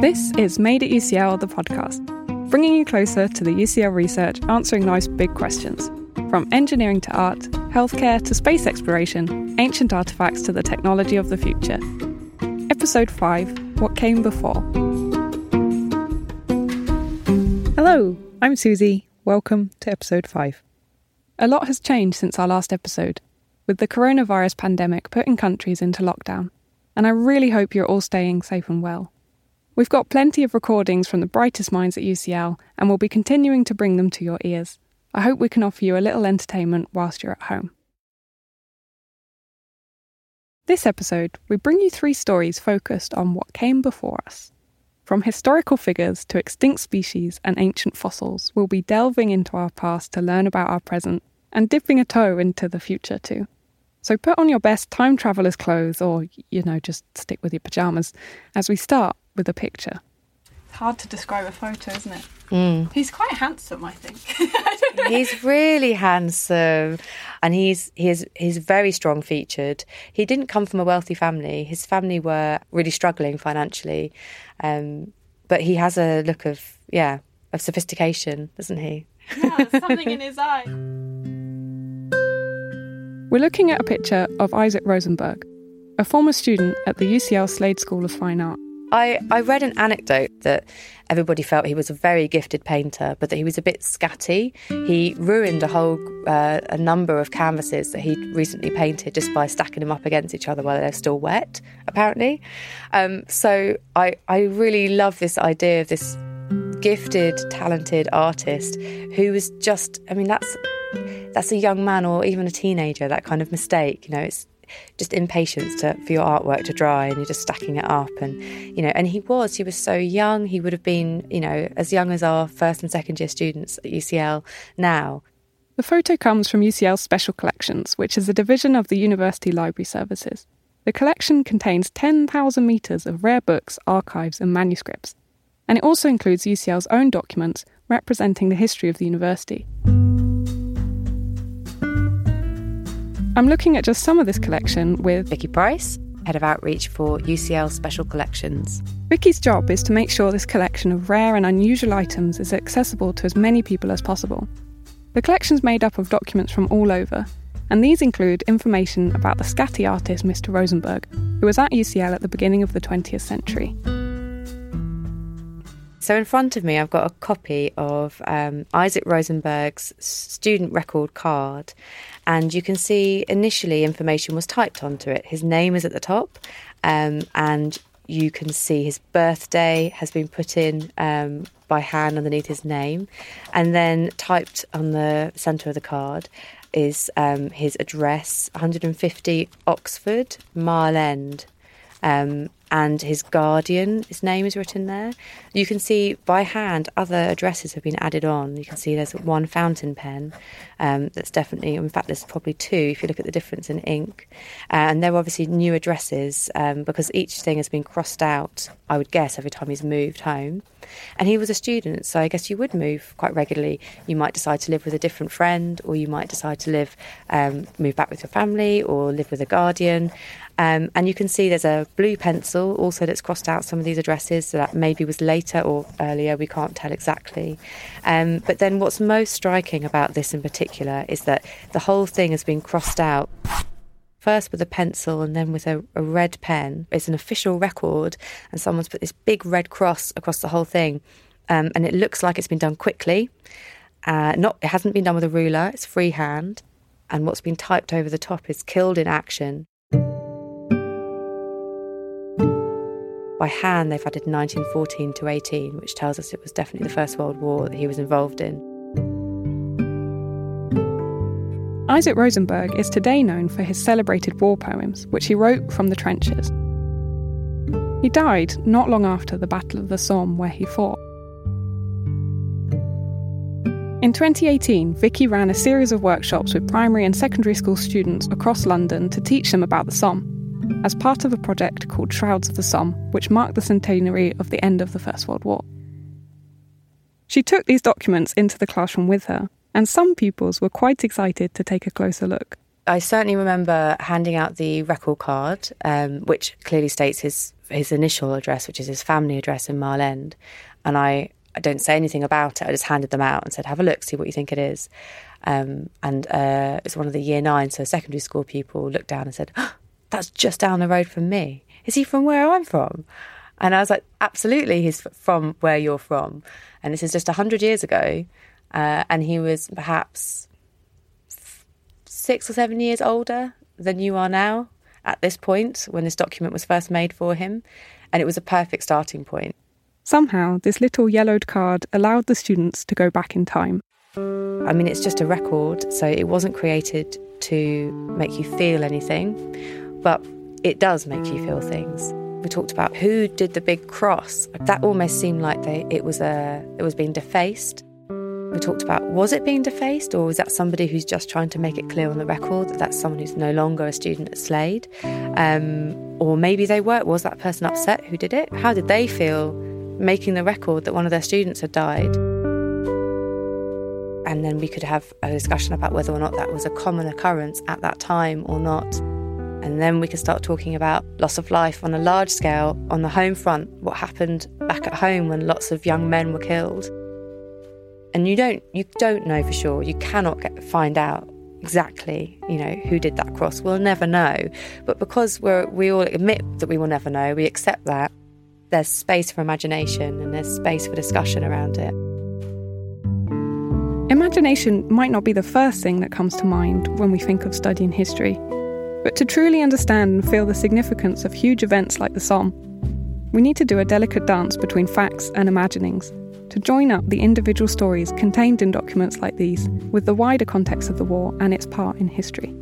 This is Made at UCL, the podcast, bringing you closer to the UCL research answering those big questions. From engineering to art, healthcare to space exploration, ancient artifacts to the technology of the future. Episode 5 What Came Before. Hello, I'm Susie. Welcome to episode 5. A lot has changed since our last episode, with the coronavirus pandemic putting countries into lockdown, and I really hope you're all staying safe and well. We've got plenty of recordings from the brightest minds at UCL, and we'll be continuing to bring them to your ears. I hope we can offer you a little entertainment whilst you're at home. This episode, we bring you three stories focused on what came before us. From historical figures to extinct species and ancient fossils, we'll be delving into our past to learn about our present and dipping a toe into the future too. So put on your best time traveller's clothes or, you know, just stick with your pyjamas as we start with a picture. It's hard to describe a photo, isn't it? Mm. He's quite handsome, I think. I he's really handsome, and he's he's he's very strong featured. He didn't come from a wealthy family. His family were really struggling financially, um, but he has a look of yeah of sophistication, doesn't he? Yeah, something in his eye. We're looking at a picture of Isaac Rosenberg, a former student at the UCL Slade School of Fine Art. I, I read an anecdote that everybody felt he was a very gifted painter, but that he was a bit scatty. He ruined a whole uh, a number of canvases that he'd recently painted just by stacking them up against each other while they're still wet, apparently. Um, so I I really love this idea of this gifted, talented artist who was just I mean that's that's a young man or even a teenager that kind of mistake you know it's just impatience to, for your artwork to dry and you're just stacking it up and you know and he was he was so young he would have been you know as young as our first and second year students at UCL now. The photo comes from UCL's Special Collections which is a division of the University Library Services. The collection contains 10,000 metres of rare books, archives, and manuscripts, and it also includes UCL's own documents representing the history of the university. I'm looking at just some of this collection with Vicky Price, Head of Outreach for UCL Special Collections. Vicky's job is to make sure this collection of rare and unusual items is accessible to as many people as possible. The collection's made up of documents from all over, and these include information about the Scatty artist Mr. Rosenberg, who was at UCL at the beginning of the 20th century. So, in front of me, I've got a copy of um, Isaac Rosenberg's student record card, and you can see initially information was typed onto it. His name is at the top, um, and you can see his birthday has been put in um, by hand underneath his name, and then typed on the centre of the card is um, his address 150 Oxford, Mile End. Um, and his guardian, his name is written there. You can see by hand other addresses have been added on. You can see there's one fountain pen um, that's definitely, in fact, there's probably two if you look at the difference in ink. Uh, and there are obviously new addresses um, because each thing has been crossed out, I would guess, every time he's moved home. And he was a student, so I guess you would move quite regularly. You might decide to live with a different friend, or you might decide to live, um, move back with your family, or live with a guardian. Um, and you can see there's a blue pencil also that's crossed out some of these addresses, so that maybe was later or earlier, we can't tell exactly. Um, but then what's most striking about this in particular is that the whole thing has been crossed out first with a pencil and then with a, a, red pen. It's an official record, and someone's put this big red cross across the whole thing, um, and it looks like it's been done quickly. Uh, not, it hasn't been done with a ruler; it's freehand, and what's been typed over the top is "killed in action." By hand, they've added 1914 to 18, which tells us it was definitely the First World War that he was involved in. Isaac Rosenberg is today known for his celebrated war poems, which he wrote from the trenches. He died not long after the Battle of the Somme, where he fought. In 2018, Vicky ran a series of workshops with primary and secondary school students across London to teach them about the Somme as part of a project called Shrouds of the Somme, which marked the centenary of the end of the First World War. She took these documents into the classroom with her, and some pupils were quite excited to take a closer look. I certainly remember handing out the record card, um, which clearly states his his initial address, which is his family address in Mile End. And I, I don't say anything about it. I just handed them out and said, "Have a look, see what you think it is." Um, and uh, it's one of the year nine, so secondary school people looked down and said, oh, "That's just down the road from me. Is he from where I'm from?" And I was like, "Absolutely, he's from where you're from." And this is just hundred years ago, uh, and he was perhaps six or seven years older than you are now at this point when this document was first made for him. And it was a perfect starting point. Somehow, this little yellowed card allowed the students to go back in time. I mean, it's just a record, so it wasn't created to make you feel anything, but it does make you feel things. We talked about who did the big cross. That almost seemed like they, it was a, it was being defaced. We talked about was it being defaced or was that somebody who's just trying to make it clear on the record that that's someone who's no longer a student at Slade? Um, or maybe they were. Was that person upset who did it? How did they feel making the record that one of their students had died? And then we could have a discussion about whether or not that was a common occurrence at that time or not. And then we can start talking about loss of life on a large scale on the home front, what happened back at home when lots of young men were killed and you don't you don't know for sure. You cannot get, find out exactly, you know, who did that cross. We'll never know. But because we're we all admit that we will never know, we accept that. There's space for imagination and there's space for discussion around it. Imagination might not be the first thing that comes to mind when we think of studying history, but to truly understand and feel the significance of huge events like the Somme, we need to do a delicate dance between facts and imaginings to join up the individual stories contained in documents like these with the wider context of the war and its part in history.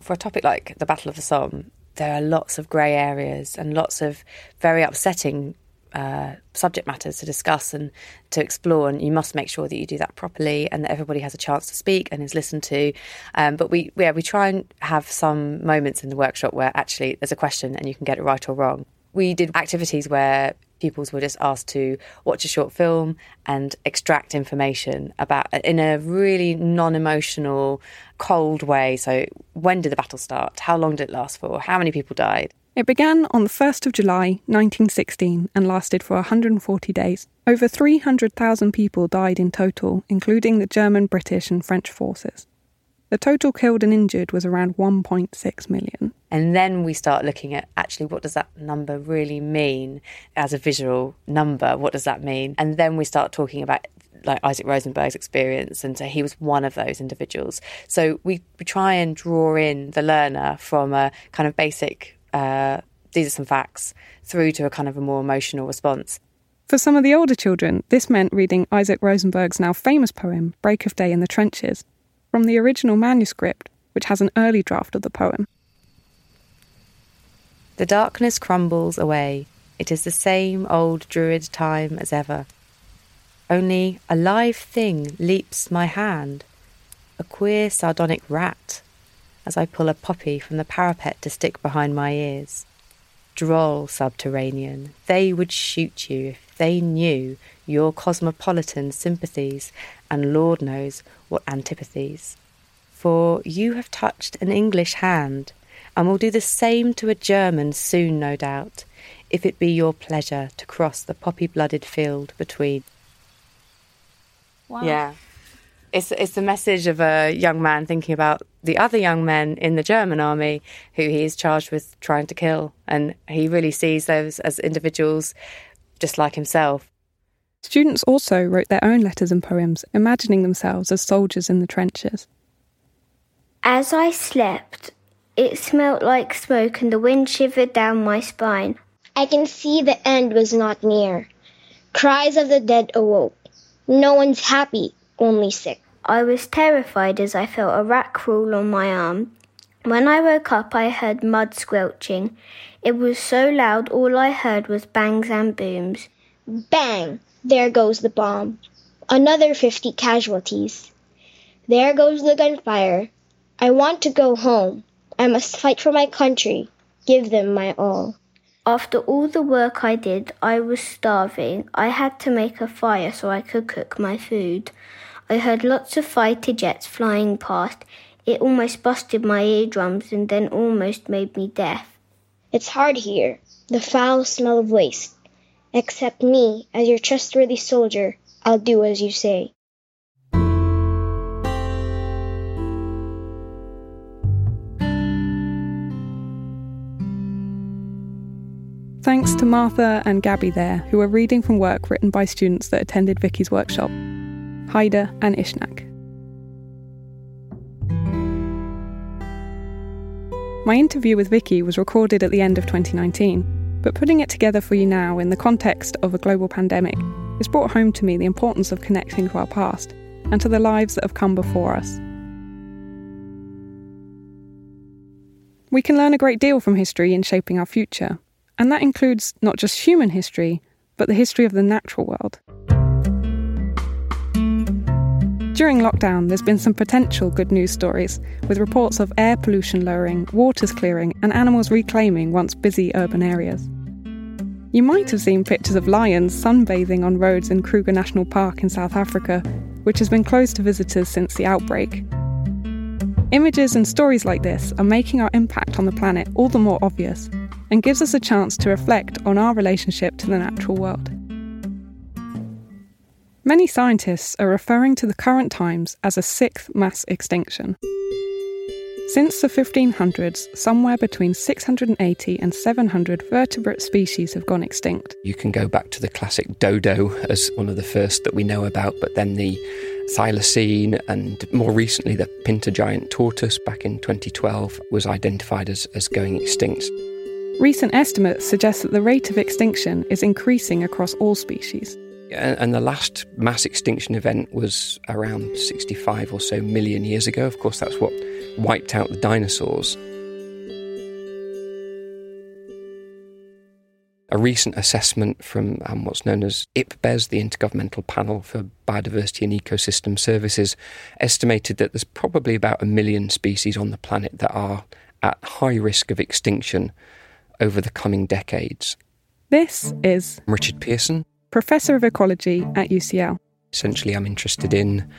For a topic like the Battle of the Somme, there are lots of grey areas and lots of very upsetting uh, subject matters to discuss and to explore, and you must make sure that you do that properly and that everybody has a chance to speak and is listened to. Um, but we, yeah, we try and have some moments in the workshop where actually there's a question and you can get it right or wrong. We did activities where pupils were just asked to watch a short film and extract information about in a really non-emotional cold way. So when did the battle start? How long did it last for? How many people died it began on the 1st of July 1916 and lasted for 140 days. Over 300,000 people died in total, including the German, British, and French forces. The total killed and injured was around 1.6 million. And then we start looking at actually what does that number really mean as a visual number? What does that mean? And then we start talking about like Isaac Rosenberg's experience, and so he was one of those individuals. So we, we try and draw in the learner from a kind of basic, uh, these are some facts, through to a kind of a more emotional response. For some of the older children, this meant reading Isaac Rosenberg's now famous poem, Break of Day in the Trenches, from the original manuscript, which has an early draft of the poem. The darkness crumbles away. It is the same old druid time as ever. Only a live thing leaps my hand, a queer sardonic rat, as I pull a poppy from the parapet to stick behind my ears. Droll subterranean, they would shoot you if they knew your cosmopolitan sympathies and Lord knows what antipathies. For you have touched an English hand, and will do the same to a German soon, no doubt, if it be your pleasure to cross the poppy blooded field between. Wow. Yeah. It's, it's the message of a young man thinking about the other young men in the German army who he is charged with trying to kill. And he really sees those as individuals just like himself. Students also wrote their own letters and poems, imagining themselves as soldiers in the trenches. As I slept, it smelt like smoke and the wind shivered down my spine. I can see the end was not near. Cries of the dead awoke. No one's happy, only sick. I was terrified as I felt a rat crawl on my arm. When I woke up, I heard mud squelching. It was so loud, all I heard was bangs and booms. Bang! There goes the bomb. Another 50 casualties. There goes the gunfire. I want to go home. I must fight for my country, give them my all. After all the work I did, I was starving. I had to make a fire so I could cook my food. I heard lots of fighter jets flying past. It almost busted my eardrums and then almost made me deaf. It's hard here, the foul smell of waste. Except me, as your trustworthy soldier, I'll do as you say. Thanks to Martha and Gabby there, who are reading from work written by students that attended Vicky's workshop, Haida and Ishnak. My interview with Vicky was recorded at the end of 2019, but putting it together for you now in the context of a global pandemic has brought home to me the importance of connecting to our past and to the lives that have come before us. We can learn a great deal from history in shaping our future, and that includes not just human history, but the history of the natural world. During lockdown, there's been some potential good news stories, with reports of air pollution lowering, waters clearing, and animals reclaiming once busy urban areas. You might have seen pictures of lions sunbathing on roads in Kruger National Park in South Africa, which has been closed to visitors since the outbreak. Images and stories like this are making our impact on the planet all the more obvious and gives us a chance to reflect on our relationship to the natural world. Many scientists are referring to the current times as a sixth mass extinction. Since the 1500s, somewhere between 680 and 700 vertebrate species have gone extinct. You can go back to the classic dodo as one of the first that we know about, but then the thylacine and more recently the pinta giant tortoise back in 2012 was identified as, as going extinct. Recent estimates suggest that the rate of extinction is increasing across all species. And the last mass extinction event was around 65 or so million years ago. Of course, that's what wiped out the dinosaurs. A recent assessment from um, what's known as IPBES, the Intergovernmental Panel for Biodiversity and Ecosystem Services, estimated that there's probably about a million species on the planet that are at high risk of extinction over the coming decades. This is Richard Pearson, Professor of Ecology at UCL. Essentially, I'm interested in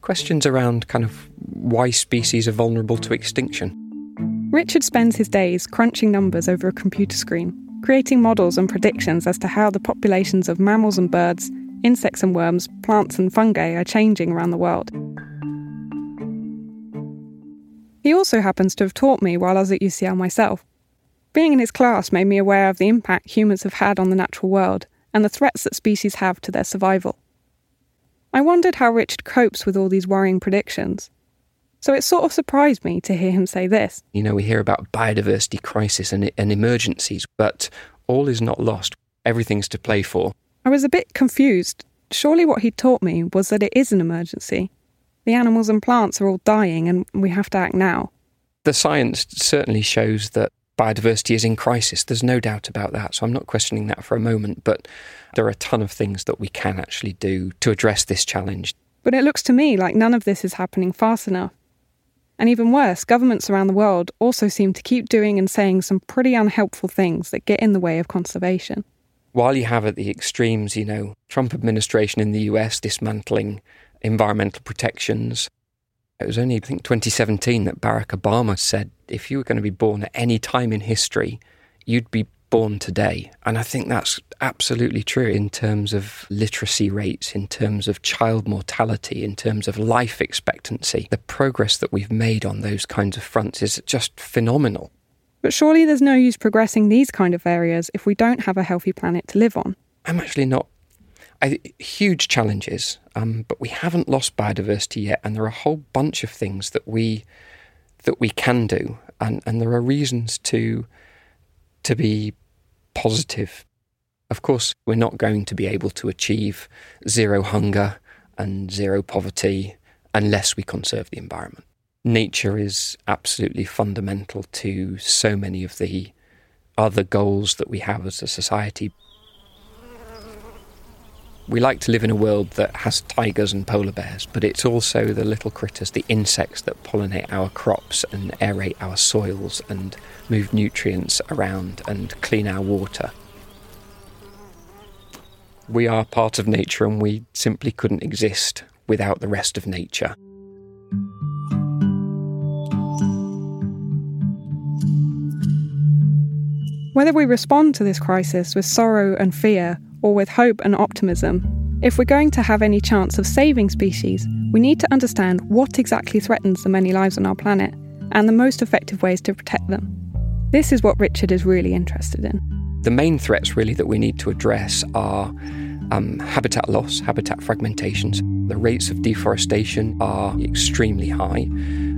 questions around kind of why species are vulnerable to extinction. Richard spends his days crunching numbers over a computer screen, creating models and predictions as to how the populations of mammals and birds, insects and worms, plants and fungi are changing around the world. He also happens to have taught me while I was at UCL myself. Being in his class made me aware of the impact humans have had on the natural world and the threats that species have to their survival. I wondered how Richard copes with all these worrying predictions. So it sort of surprised me to hear him say this. You know, we hear about biodiversity crisis and, and emergencies, but all is not lost. Everything's to play for. I was a bit confused. Surely what he taught me was that it is an emergency. The animals and plants are all dying and we have to act now. The science certainly shows that biodiversity is in crisis. There's no doubt about that. So I'm not questioning that for a moment. But there are a ton of things that we can actually do to address this challenge. But it looks to me like none of this is happening fast enough. And even worse, governments around the world also seem to keep doing and saying some pretty unhelpful things that get in the way of conservation. While you have at the extremes, you know, Trump administration in the US dismantling environmental protections, it was only, I think, 2017 that Barack Obama said if you were going to be born at any time in history, you'd be born today. And I think that's absolutely true in terms of literacy rates, in terms of child mortality, in terms of life expectancy. The progress that we've made on those kinds of fronts is just phenomenal. But surely there's no use progressing these kind of areas if we don't have a healthy planet to live on. I'm actually not. I, huge challenges, um, but we haven't lost biodiversity yet, and there are a whole bunch of things that we that we can do, and, and there are reasons to to be positive. Of course, we're not going to be able to achieve zero hunger and zero poverty unless we conserve the environment. Nature is absolutely fundamental to so many of the other goals that we have as a society. We like to live in a world that has tigers and polar bears, but it's also the little critters, the insects that pollinate our crops and aerate our soils and move nutrients around and clean our water. We are part of nature and we simply couldn't exist without the rest of nature. Whether we respond to this crisis with sorrow and fear or with hope and optimism, if we're going to have any chance of saving species, we need to understand what exactly threatens the many lives on our planet and the most effective ways to protect them. This is what Richard is really interested in. The main threats, really, that we need to address are um, habitat loss, habitat fragmentations. The rates of deforestation are extremely high,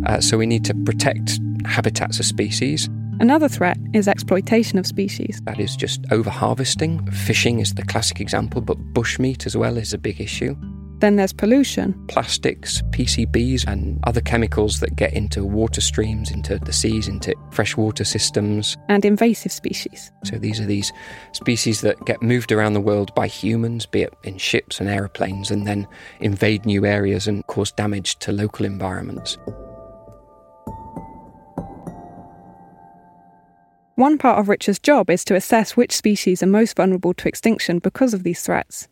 uh, so we need to protect habitats of species. Another threat is exploitation of species. That is just overharvesting. Fishing is the classic example, but bushmeat as well is a big issue. Then there's pollution. Plastics, PCBs, and other chemicals that get into water streams, into the seas, into freshwater systems. And invasive species. So these are these species that get moved around the world by humans, be it in ships and aeroplanes, and then invade new areas and cause damage to local environments. One part of Richard's job is to assess which species are most vulnerable to extinction because of these threats.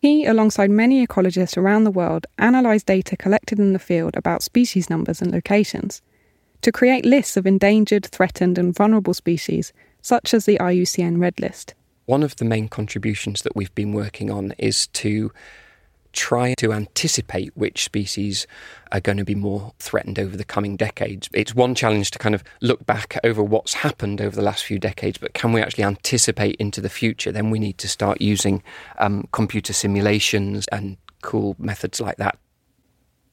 He, alongside many ecologists around the world, analysed data collected in the field about species numbers and locations to create lists of endangered, threatened, and vulnerable species, such as the IUCN Red List. One of the main contributions that we've been working on is to try to anticipate which species are going to be more threatened over the coming decades. It's one challenge to kind of look back over what's happened over the last few decades, but can we actually anticipate into the future? Then we need to start using um, computer simulations and cool methods like that.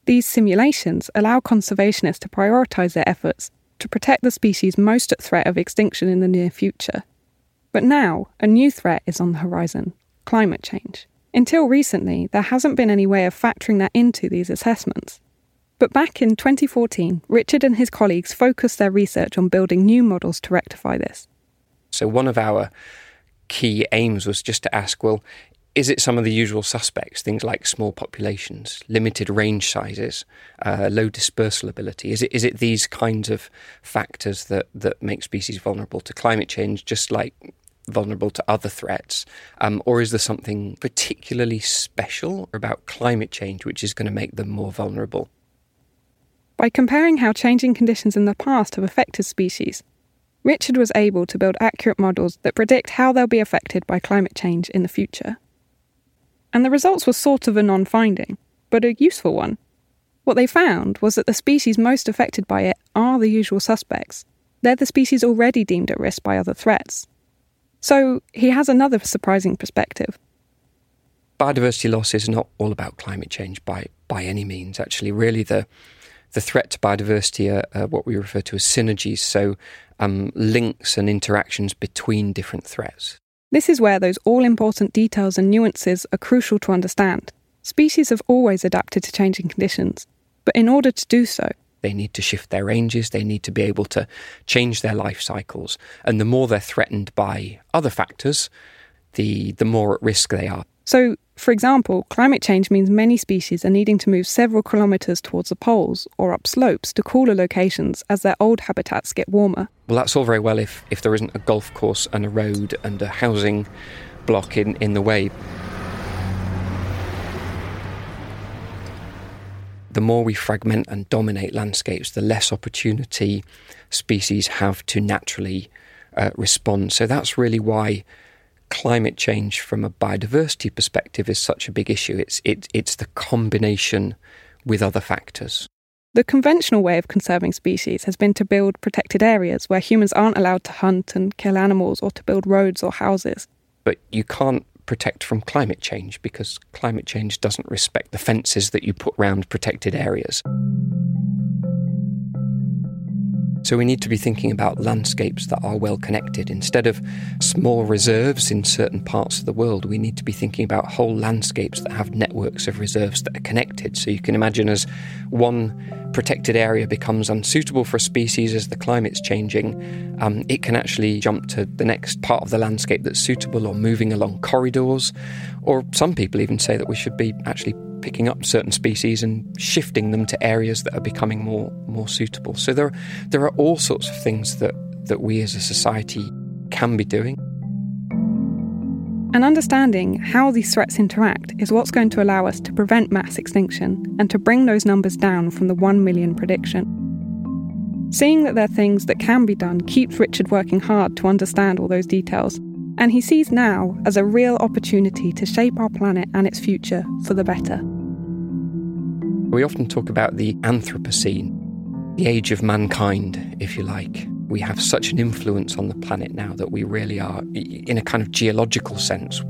These simulations allow conservationists to prioritise their efforts to protect the species most at threat of extinction in the near future. But now, a new threat is on the horizon climate change. Until recently, there hasn't been any way of factoring that into these assessments. But back in 2014, Richard and his colleagues focused their research on building new models to rectify this. So, one of our key aims was just to ask well, is it some of the usual suspects, things like small populations, limited range sizes, uh, low dispersal ability? Is it, is it these kinds of factors that, that make species vulnerable to climate change, just like vulnerable to other threats? Um, or is there something particularly special about climate change which is going to make them more vulnerable? By comparing how changing conditions in the past have affected species, Richard was able to build accurate models that predict how they'll be affected by climate change in the future. And the results were sort of a non finding, but a useful one. What they found was that the species most affected by it are the usual suspects. They're the species already deemed at risk by other threats, so he has another surprising perspective. Biodiversity loss is not all about climate change by, by any means. Actually, really, the, the threat to biodiversity are, are what we refer to as synergies, so um, links and interactions between different threats. This is where those all important details and nuances are crucial to understand. Species have always adapted to changing conditions, but in order to do so, they need to shift their ranges. They need to be able to change their life cycles. And the more they're threatened by other factors, the, the more at risk they are. So, for example, climate change means many species are needing to move several kilometres towards the poles or up slopes to cooler locations as their old habitats get warmer. Well, that's all very well if, if there isn't a golf course and a road and a housing block in, in the way. The more we fragment and dominate landscapes, the less opportunity species have to naturally uh, respond. So that's really why climate change, from a biodiversity perspective, is such a big issue. It's it, it's the combination with other factors. The conventional way of conserving species has been to build protected areas where humans aren't allowed to hunt and kill animals or to build roads or houses. But you can't protect from climate change because climate change doesn't respect the fences that you put round protected areas. So we need to be thinking about landscapes that are well connected. Instead of small reserves in certain parts of the world, we need to be thinking about whole landscapes that have networks of reserves that are connected. So you can imagine as one protected area becomes unsuitable for a species as the climate's changing, um, it can actually jump to the next part of the landscape that's suitable or moving along corridors. Or some people even say that we should be actually picking up certain species and shifting them to areas that are becoming more more suitable. So there there are all sorts of things that that we as a society can be doing. And understanding how these threats interact is what's going to allow us to prevent mass extinction and to bring those numbers down from the 1 million prediction. Seeing that there are things that can be done keeps Richard working hard to understand all those details, and he sees now as a real opportunity to shape our planet and its future for the better. We often talk about the Anthropocene, the age of mankind, if you like. We have such an influence on the planet now that we really are, in a kind of geological sense,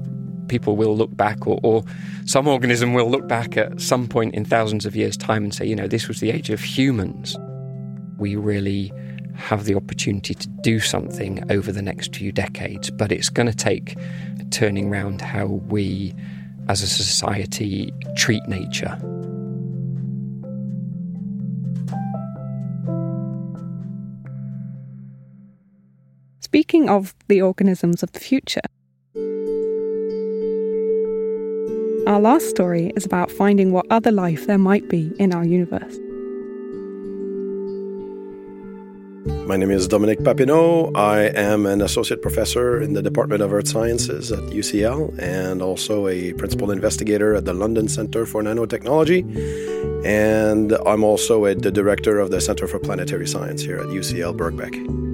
people will look back, or, or, some organism will look back at some point in thousands of years' time and say, you know, this was the age of humans. We really have the opportunity to do something over the next few decades, but it's going to take turning around how we as a society treat nature. Speaking of the organisms of the future, our last story is about finding what other life there might be in our universe. My name is Dominic Papineau. I am an associate professor in the Department of Earth Sciences at UCL and also a principal investigator at the London Centre for Nanotechnology. And I'm also a, the director of the Centre for Planetary Science here at UCL Birkbeck.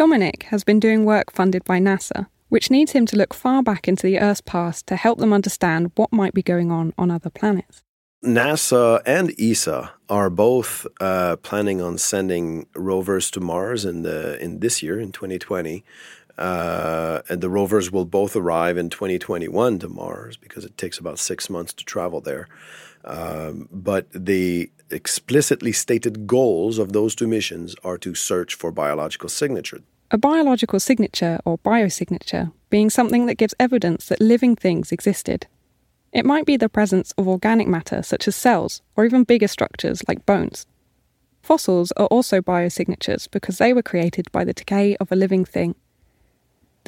Dominic has been doing work funded by NASA, which needs him to look far back into the Earth's past to help them understand what might be going on on other planets. NASA and ESA are both uh, planning on sending rovers to Mars in the in this year in 2020. Uh, and the rovers will both arrive in 2021 to Mars because it takes about six months to travel there. Um, but the explicitly stated goals of those two missions are to search for biological signature. A biological signature or biosignature being something that gives evidence that living things existed. It might be the presence of organic matter such as cells or even bigger structures like bones. Fossils are also biosignatures because they were created by the decay of a living thing.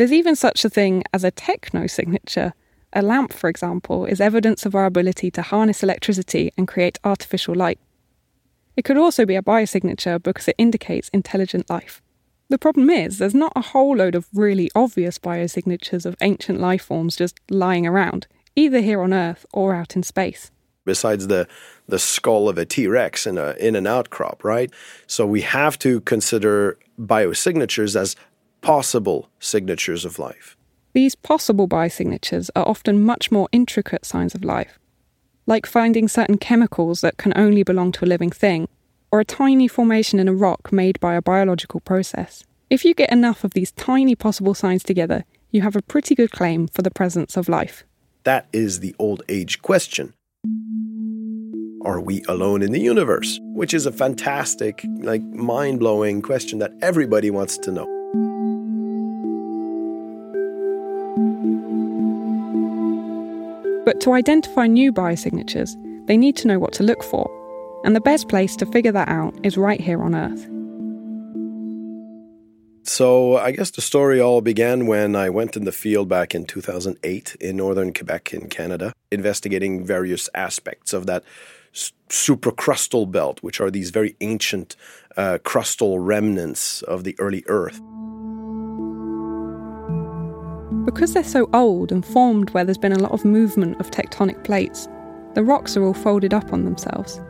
There's even such a thing as a techno signature. a lamp, for example, is evidence of our ability to harness electricity and create artificial light. It could also be a biosignature because it indicates intelligent life. The problem is, there's not a whole load of really obvious biosignatures of ancient life forms just lying around, either here on Earth or out in space. Besides the, the skull of a T Rex in, a, in an outcrop, right? So we have to consider biosignatures as possible signatures of life. These possible biosignatures are often much more intricate signs of life, like finding certain chemicals that can only belong to a living thing, or a tiny formation in a rock made by a biological process. If you get enough of these tiny possible signs together, you have a pretty good claim for the presence of life. That is the old age question. Are we alone in the universe? Which is a fantastic, like mind blowing question that everybody wants to know. But to identify new biosignatures, they need to know what to look for. And the best place to figure that out is right here on Earth. So, I guess the story all began when I went in the field back in 2008 in northern Quebec in Canada, investigating various aspects of that supracrustal belt, which are these very ancient uh, crustal remnants of the early Earth. Because they're so old and formed where there's been a lot of movement of tectonic plates, the rocks are all folded up on themselves.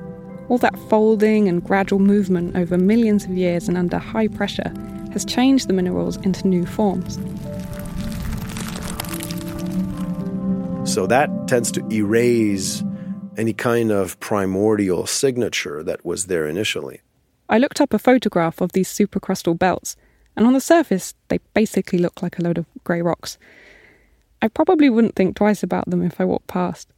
All that folding and gradual movement over millions of years and under high pressure has changed the minerals into new forms. So that tends to erase any kind of primordial signature that was there initially. I looked up a photograph of these supracrustal belts and on the surface, they basically look like a load of grey rocks. I probably wouldn't think twice about them if I walked past.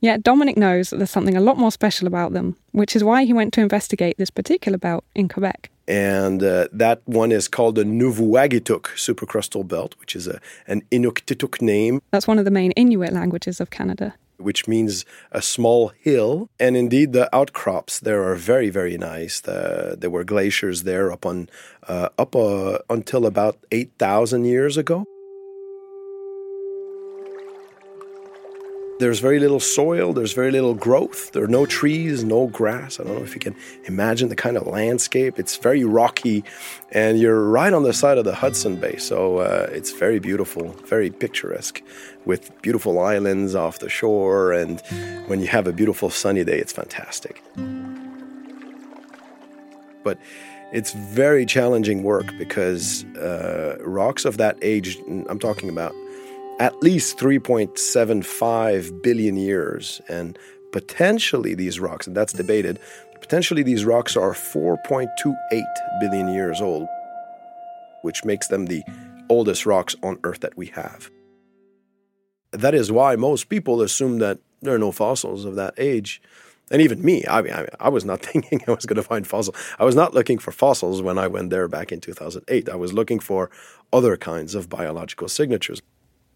Yet Dominic knows that there's something a lot more special about them, which is why he went to investigate this particular belt in Quebec. And uh, that one is called the Nuvvuagittuq supracrustal belt, which is a, an Inuktitut name. That's one of the main Inuit languages of Canada which means a small hill. And indeed, the outcrops there are very, very nice. The, there were glaciers there up on uh, up uh, until about eight thousand years ago. There's very little soil, there's very little growth, there are no trees, no grass. I don't know if you can imagine the kind of landscape. It's very rocky, and you're right on the side of the Hudson Bay, so uh, it's very beautiful, very picturesque, with beautiful islands off the shore. And when you have a beautiful sunny day, it's fantastic. But it's very challenging work because uh, rocks of that age, I'm talking about at least 3.75 billion years. And potentially these rocks, and that's debated, potentially these rocks are 4.28 billion years old, which makes them the oldest rocks on Earth that we have. That is why most people assume that there are no fossils of that age. And even me, I mean, I, was not thinking I was going to find fossils. I was not looking for fossils when I went there back in 2008. I was looking for other kinds of biological signatures.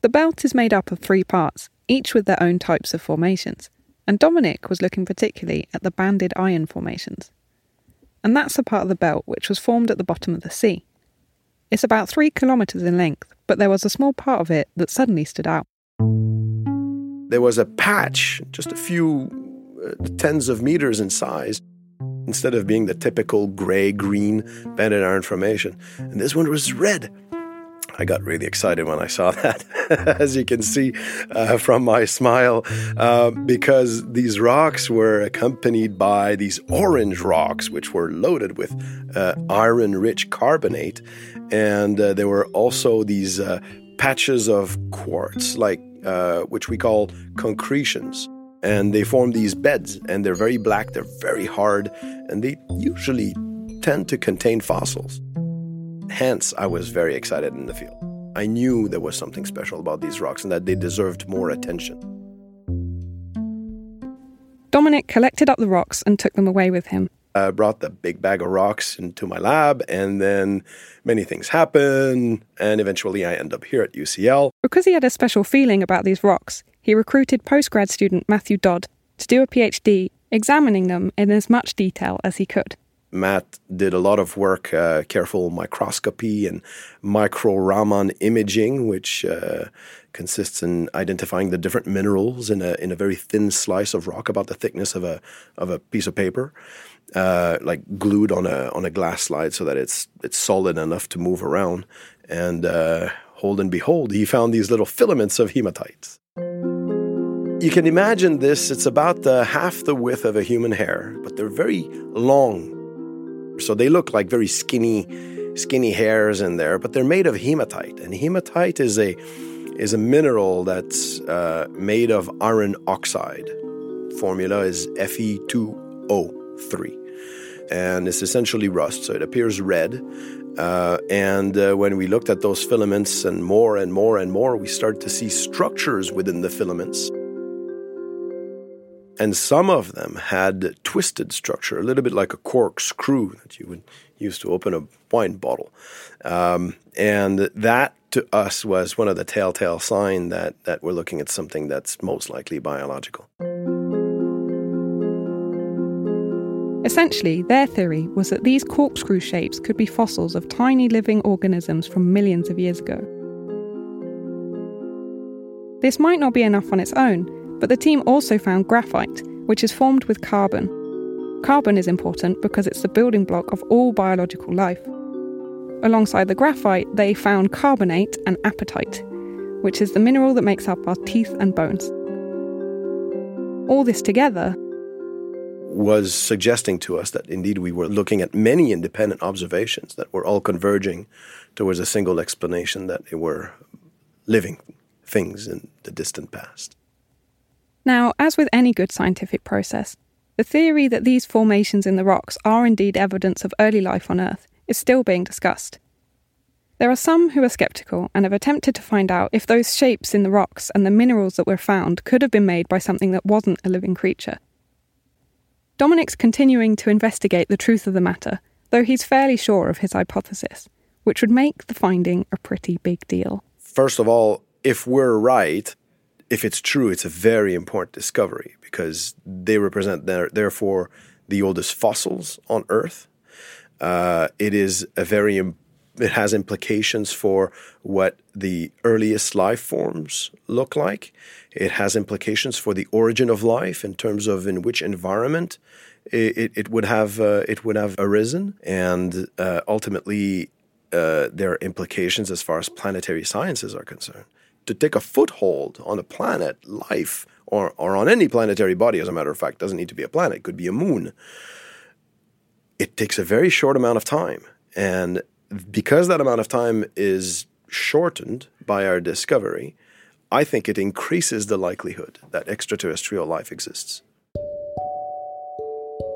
The belt is made up of three parts, each with their own types of formations, and Dominic was looking particularly at the banded iron formations. And that's the part of the belt which was formed at the bottom of the sea. It's about three kilometres in length, but there was a small part of it that suddenly stood out. There was a patch, just a few uh, tens of meters in size, instead of being the typical grey green banded iron formation. And this one was red. I got really excited when I saw that, as you can see uh, from my smile, uh, because these rocks were accompanied by these orange rocks, which were loaded with uh, iron rich carbonate. And uh, there were also these uh, patches of quartz, like uh, which we call concretions. And they form these beds, and they're very black, they're very hard, and they usually tend to contain fossils. Hence, I was very excited in the field. I knew there was something special about these rocks and that they deserved more attention. Dominic collected up the rocks and took them away with him. I brought the big bag of rocks into my lab, and then many things happen, and eventually I end up here at UCL. Because he had a special feeling about these rocks, he recruited postgrad student Matthew Dodd to do a PhD examining them in as much detail as he could. Matt did a lot of work, uh, careful microscopy and micro Raman imaging, which uh, consists in identifying the different minerals in a in a very thin slice of rock, about the thickness of a of a piece of paper, uh, like glued on a on a glass slide, so that it's it's solid enough to move around. And uh, hold and behold, he found these little filaments of hematites. You can imagine this. It's about the half the width of a human hair, but they're very long so they look like very skinny, skinny hairs in there, but they're made of hematite. And hematite is a is a mineral that's uh, made of iron oxide. Formula is Fe2O3. And it's essentially rust, so it appears red. Uh, and uh, when we looked at those filaments and more and more and more, we started to see structures within the filaments and some of them had twisted structure, a little bit like a corkscrew that you would use to open a wine bottle. Um, and that to us was one of the telltale signs that, that we're looking at something that's most likely biological. Essentially, their theory was that these corkscrew shapes could be fossils of tiny living organisms from millions of years ago. This might not be enough on its own, but the team also found graphite, which is formed with carbon. Carbon is important because it's the building block of all biological life. Alongside the graphite, they found carbonate and apatite, which is the mineral that makes up our teeth and bones. All this together was suggesting to us that indeed we were looking at many independent observations that were all converging towards a single explanation that they were living things in the distant past. Now, as with any good scientific process, the theory that these formations in the rocks are indeed evidence of early life on Earth is still being discussed. There are some who are skeptical and have attempted to find out if those shapes in the rocks and the minerals that were found could have been made by something that wasn't a living creature. Dominic's continuing to investigate the truth of the matter, though he's fairly sure of his hypothesis, which would make the finding a pretty big deal. First of all, if we're right, if it's true, it's a very important discovery because they represent, their, therefore, the oldest fossils on Earth. Uh, it is a very It has implications for what the earliest life forms look like. It has implications for the origin of life in terms of in which environment it, it, it would have uh, it would have arisen, and uh, ultimately uh, there are implications as far as planetary sciences are concerned. To take a foothold on a planet, life, or or on any planetary body, as a matter of fact, doesn't need to be a planet; it could be a moon. It takes a very short amount of time, and because that amount of time is shortened by our discovery, I think it increases the likelihood that extraterrestrial life exists.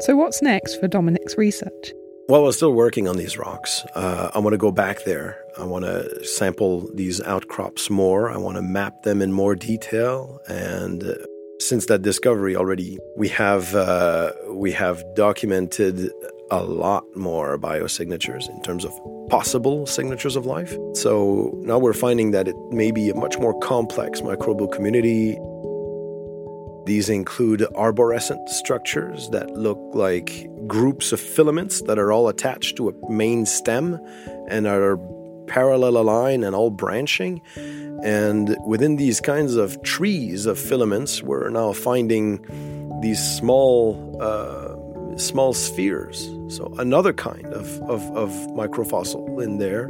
So, what's next for Dominic's research? Well, we're still working on these rocks. Uh, I want to go back there. I want to sample these outcrops more. I want to map them in more detail. And uh, since that discovery already, we have uh, we have documented a lot more biosignatures in terms of possible signatures of life. So now we're finding that it may be a much more complex microbial community. These include arborescent structures that look like groups of filaments that are all attached to a main stem and are parallel aligned and all branching. And within these kinds of trees of filaments, we're now finding these small uh, small spheres. So another kind of, of, of microfossil in there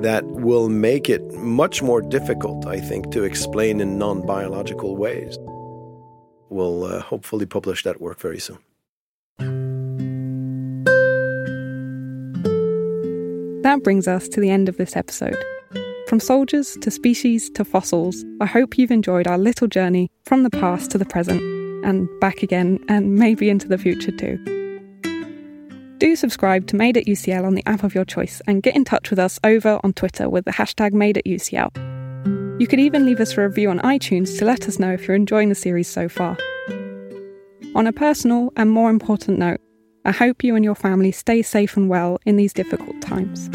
that will make it much more difficult, I think, to explain in non-biological ways. We'll uh, hopefully publish that work very soon. That brings us to the end of this episode. From soldiers to species to fossils, I hope you've enjoyed our little journey from the past to the present and back again, and maybe into the future too. Do subscribe to Made at UCL on the app of your choice and get in touch with us over on Twitter with the hashtag Made at UCL. You could even leave us a review on iTunes to let us know if you're enjoying the series so far. On a personal and more important note, I hope you and your family stay safe and well in these difficult times.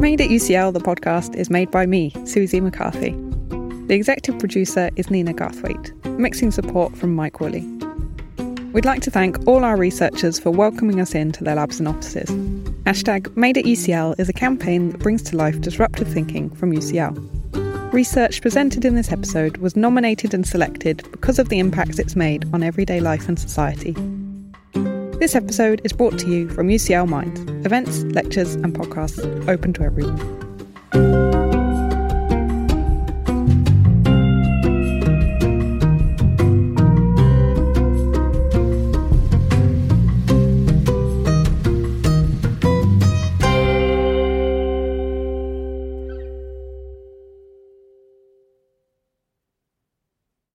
Made at UCL, the podcast, is made by me, Susie McCarthy. The executive producer is Nina Garthwaite, mixing support from Mike Woolley. We'd like to thank all our researchers for welcoming us into their labs and offices. Hashtag Made at UCL is a campaign that brings to life disruptive thinking from UCL. Research presented in this episode was nominated and selected because of the impacts it's made on everyday life and society. This episode is brought to you from UCL Minds, events, lectures, and podcasts open to everyone.